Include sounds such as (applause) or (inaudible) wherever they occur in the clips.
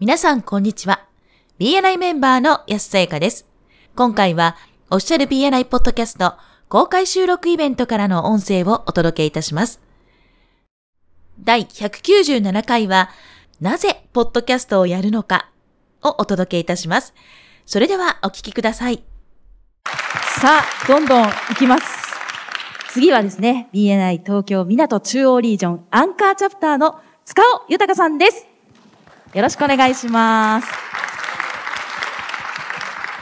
皆さん、こんにちは。BNI メンバーの安さやかです。今回は、オフィシャル BNI ポッドキャスト公開収録イベントからの音声をお届けいたします。第197回は、なぜポッドキャストをやるのかをお届けいたします。それではお聞きください。さあ、どんどん行きます。次はですね、BNI 東京港中央リージョンアンカーチャプターの塚尾豊さんです。よろしくお願いします。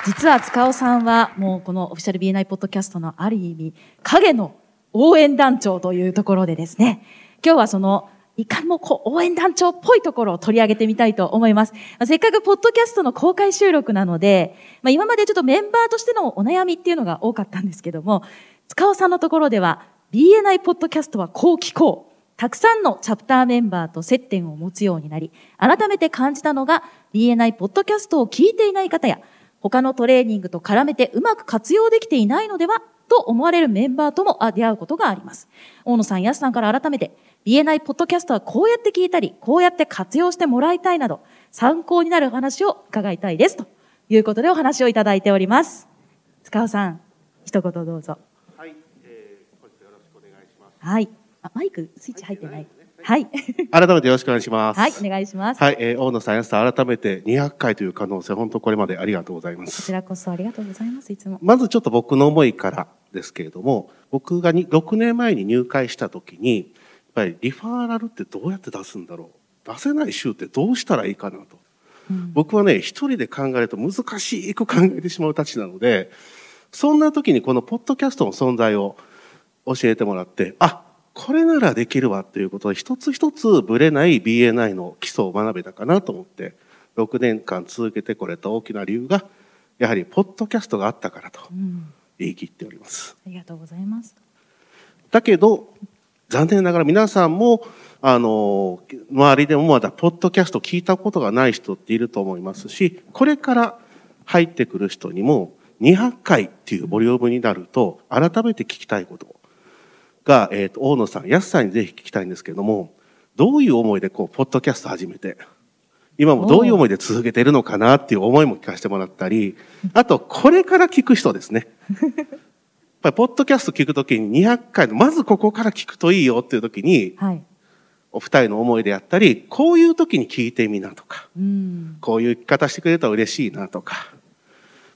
実は塚尾さんはもうこのオフィシャル BNI ポッドキャストのある意味影の応援団長というところでですね、今日はそのいかにもこう応援団長っぽいところを取り上げてみたいと思います。せっかくポッドキャストの公開収録なので、まあ、今までちょっとメンバーとしてのお悩みっていうのが多かったんですけども、塚尾さんのところでは BNI ポッドキャストはこう聞こう。たくさんのチャプターメンバーと接点を持つようになり、改めて感じたのが BNI ポッドキャストを聞いていない方や、他のトレーニングと絡めてうまく活用できていないのではと思われるメンバーとも出会うことがあります。大野さん、安さんから改めて、BNI ポッドキャストはこうやって聞いたり、こうやって活用してもらいたいなど、参考になる話を伺いたいです。ということでお話をいただいております。塚尾さん、一言どうぞ。はい、えー、よろしくお願いします。はい。あ、マイクスイッチ入ってない。はい。改めてよろしくお願いします。はい、お願いします。はい、えー、大野さん、安さん、改めて200回という可能性、本当これまでありがとうございまこす。ちらこそありがとうございます。いつも。まずちょっと僕の思いからですけれども、僕がに6年前に入会した時に、やっぱりリファーラルってどうやって出すんだろう出せない州ってどうしたらいいかなと。うん僕はね、一人で考えると難しく考えてしまうたちなので、そんな時にこのポッドキャストの存在を教えてもらって、あ、これならできるわということで、一つ一つぶれない BNI の基礎を学べたかなと思って、6年間続けてこれた大きな理由が、やはりポッドキャストがあったからとうん。言い切っております。ありがとうございます。だけど、残念ながら皆さんも、あの、周りでもまだポッドキャスト聞いたことがない人っていると思いますし、これから入ってくる人にも、200回っていうボリュームになると、改めて聞きたいことが、えっ、と、大野さん、安さんにぜひ聞きたいんですけども、どういう思いでこう、ポッドキャスト始めて、今もどういう思いで続けてるのかなっていう思いも聞かせてもらったり、あと、これから聞く人ですね。(laughs) やっぱり、ポッドキャスト聞くときに200回の、まずここから聞くといいよっていうときに、はい。お二人の思いであったり、こういうときに聞いてみなとか、うん。こういう聞き方してくれたら嬉しいなとか、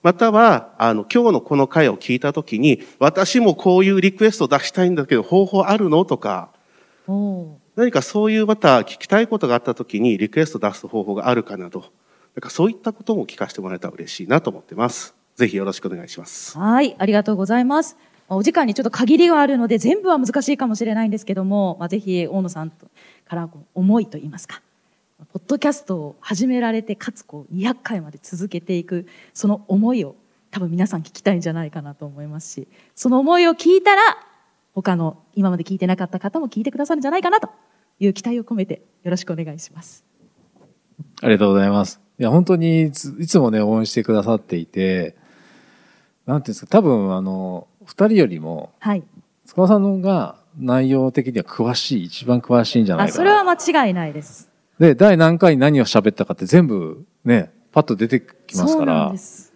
または、あの、今日のこの回を聞いたときに、私もこういうリクエスト出したいんだけど、方法あるの？とか、何かそういうまた聞きたいことがあったときにリクエスト出す方法があるかなど、なんかそういったことも聞かせてもらえたら嬉しいなと思ってます。ぜひよろしくお願いしますー。。はい、ありがとうございます。お時間にちょっと限りがあるので、全部は難しいかもしれないんですけども、まあ、ぜひ大野さんとからこう思いといいますか、ポッドキャストを始められて、かつこう200回まで続けていく、その思いを多分皆さん聞きたいんじゃないかなと思いますし、その思いを聞いたら、他の今まで聞いてなかった方も聞いてくださるんじゃないかなという期待を込めてよろしくお願いします。ありがとうございます。いや、本当にいついつもね、応援してくださっていて、なんていうんですか、多分、あの、二人よりも、はい。塚尾さんの方が内容的には詳しい、一番詳しいんじゃないあ、かな。それは間違いないです。で、第何回に何を喋ったかって全部ね、パッと出てきますからで、す。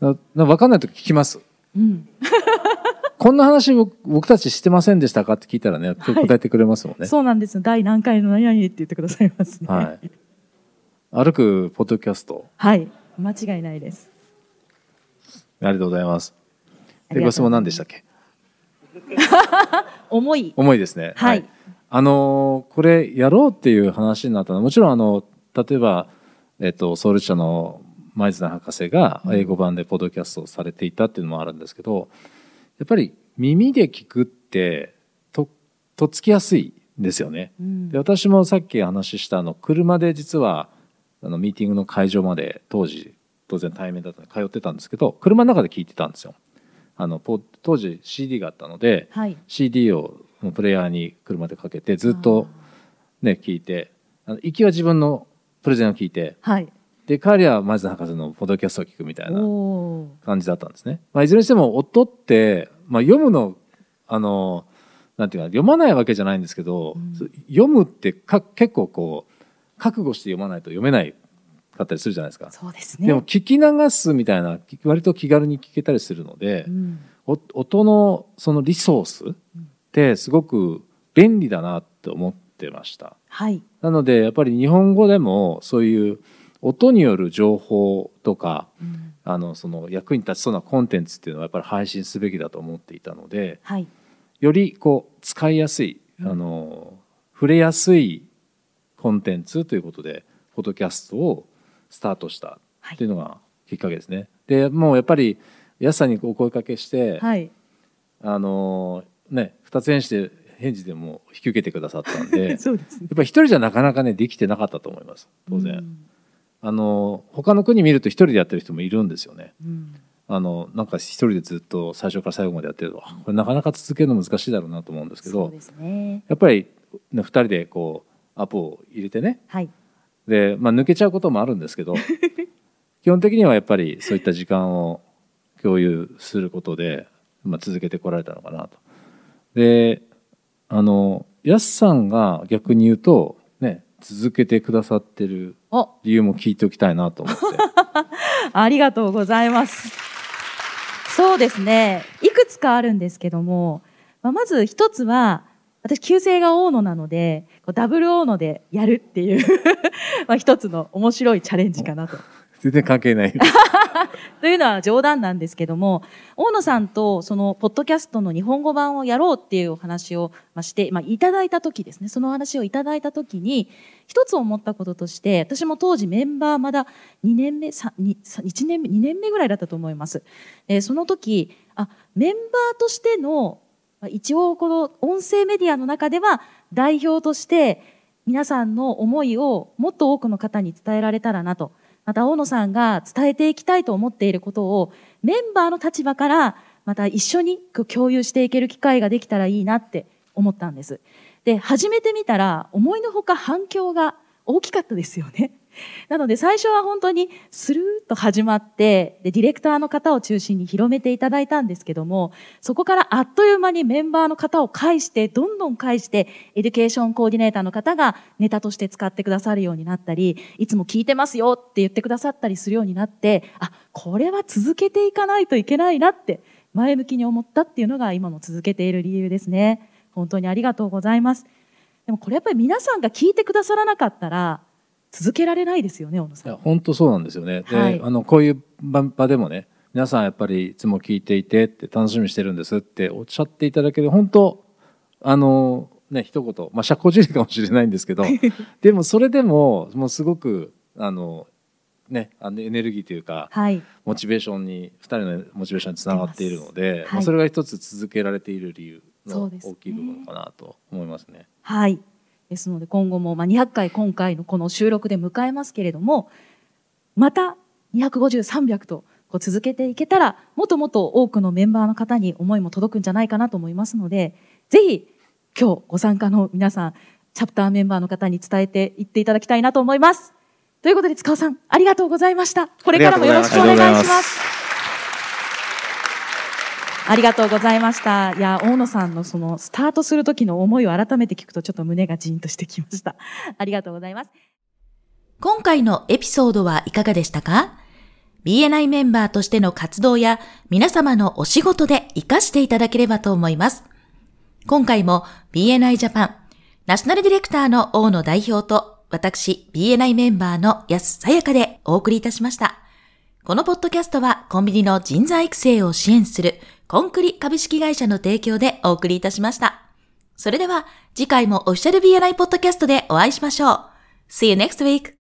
なな分かんないと聞きます。うん。(laughs) こんな話僕僕たち知ってませんでしたかって聞いたらね、答えてくれますもんね。そうなんです。第何回の何々って言ってくださいますね。はい。歩くポッドキャスト、はい。間違いないです。ありがとうございます。で、ご質問何でしたっけ？(laughs) 重い。重いですね。はい。あのーこれやろうっていう話になったのはもちろんあの例えば、えっと、ソウル社の前綱博士が英語版でポッドキャストをされていたっていうのもあるんですけどやっぱり耳で聞くってととっつきやすいんですよね。うんで私もさっき話したあの車で実はあのミーティングの会場まで当時当然対面だったので通ってたんですけど車の中で聞いてたんですよ。あのポ当時 CD があったのではい。CD をプレイヤーに車でかけてずっとね聞いてあの行きは自分のプレゼンを聞いて。はい。で帰りは前津博士のポッドキャストを聞くみたいな感じだったんですね。まあ、いずれにしても音って、まあ、読むのあのなんていうか読まないわけじゃないんですけど、うん読むってか結構こう覚悟して読まないと読めないかったりするじゃないですか。そうですね。でも聞き流すみたいな割と気軽に聞けたりするので、うんお音のそのリソースってすごく便利だなって思ってました。はい。なのでやっぱり日本語でもそういう音による情報とかうんあのその役に立ちそうなコンテンツっていうのはやっぱり配信すべきだと思っていたのではい。よりこう使いやすいあの触れやすいコンテンツということでポッドキャストをスタートしたっていうのがきっかけですね。でもうやっぱり安さんにお声かけして、はい。あのね二つ返事で返事でも引き受けてくださったんでやっ (laughs) そうですね。ぱり一人じゃなかなかねできてなかったと思います当然。うんあの他の国見ると一人でやってる人もいるんですよね。うんあのなんか一人でずっと最初から最後までやってるとあこれなかなか続けるの難しいだろうなと思うんですけどね。やっぱり、ね、2人でこうアポを入れてねはい。で、まあ、抜けちゃうこともあるんですけど (laughs) 基本的にはやっぱりそういった時間を共有することで、まあ、続けてこられたのかなと。であのやすさんが逆に言うとね続けてくださってるお、理由も聞いておきたいなと思って。(laughs) ありがとうございます。そうですね。いくつかあるんですけども、まあ、まず一つは、私、旧姓が大野なので、ダブル大野でやるっていう (laughs) まあ一つの面白いチャレンジかなと。全然関係ない。(laughs) というのは冗談なんですけども、大野さんとそのポッドキャストの日本語版をやろうっていうお話をして、まあ、いただいた時ですね、その話をいただいた時に、一つ思ったこととして、私も当時メンバーまだ2年目、1年目、2年目ぐらいだったと思います。でその時、あ、メンバーとしての、一応この音声メディアの中では代表として皆さんの思いをもっと多くの方に伝えられたらなと。また大野さんが伝えていきたいと思っていることをメンバーの立場からまた一緒に共有していける機会ができたらいいなって思ったんです。で、始めてみたら思いのほか反響が大きかったですよね。なので最初は本当にスルーッと始まって、で、ディレクターの方を中心に広めていただいたんですけども、そこからあっという間にメンバーの方を介して、どんどん介して、エデュケーションコーディネーターの方がネタとして使ってくださるようになったり、いつも聞いてますよって言ってくださったりするようになって、あ、これは続けていかないといけないなって、前向きに思ったっていうのが今も続けている理由ですね。本当にありがとうございます。でもこれやっぱり皆さんが聞いてくださらなかったら、続けられないですよね、小野さん。いや本当そうなんですよね。で、はいあのこういう場場でもね皆さんやっぱりいつも聞いていてって楽しみにしてるんですっておっしゃっていただける本当あのね一言まあ社交辞令かもしれないんですけど (laughs) でもそれでももうすごくあのねあのエネルギーというかはい。モチベーションに2人のモチベーションにつながっているので、はいまあ、それが一つ続けられている理由の大きい部分かなと思いますね。はい。ですので今後も、まあ、200回今回のこの収録で迎えますけれども、また250、300とこう続けていけたら、もっともっと多くのメンバーの方に思いも届くんじゃないかなと思いますので、ぜひ今日ご参加の皆さん、チャプターメンバーの方に伝えていっていただきたいなと思います。ということで塚尾さん、ありがとうございました。これからもよろしくお願いし。ますありがとうございました。いや、大野さんのそのスタートする時の思いを改めて聞くとちょっと胸がジーンとしてきました。(laughs) ありがとうございます。今回のエピソードはいかがでしたか ?BNI メンバーとしての活動や皆様のお仕事で活かしていただければと思います。今回も BNI ジャパンナショナルディレクターの大野代表と私 BNI メンバーの安さやかでお送りいたしました。このポッドキャストはコンビニの人材育成を支援するコンクリ株式会社の提供でお送りいたしました。それでは次回もオフィシャル BNI ポッドキャストでお会いしましょう。See you next week!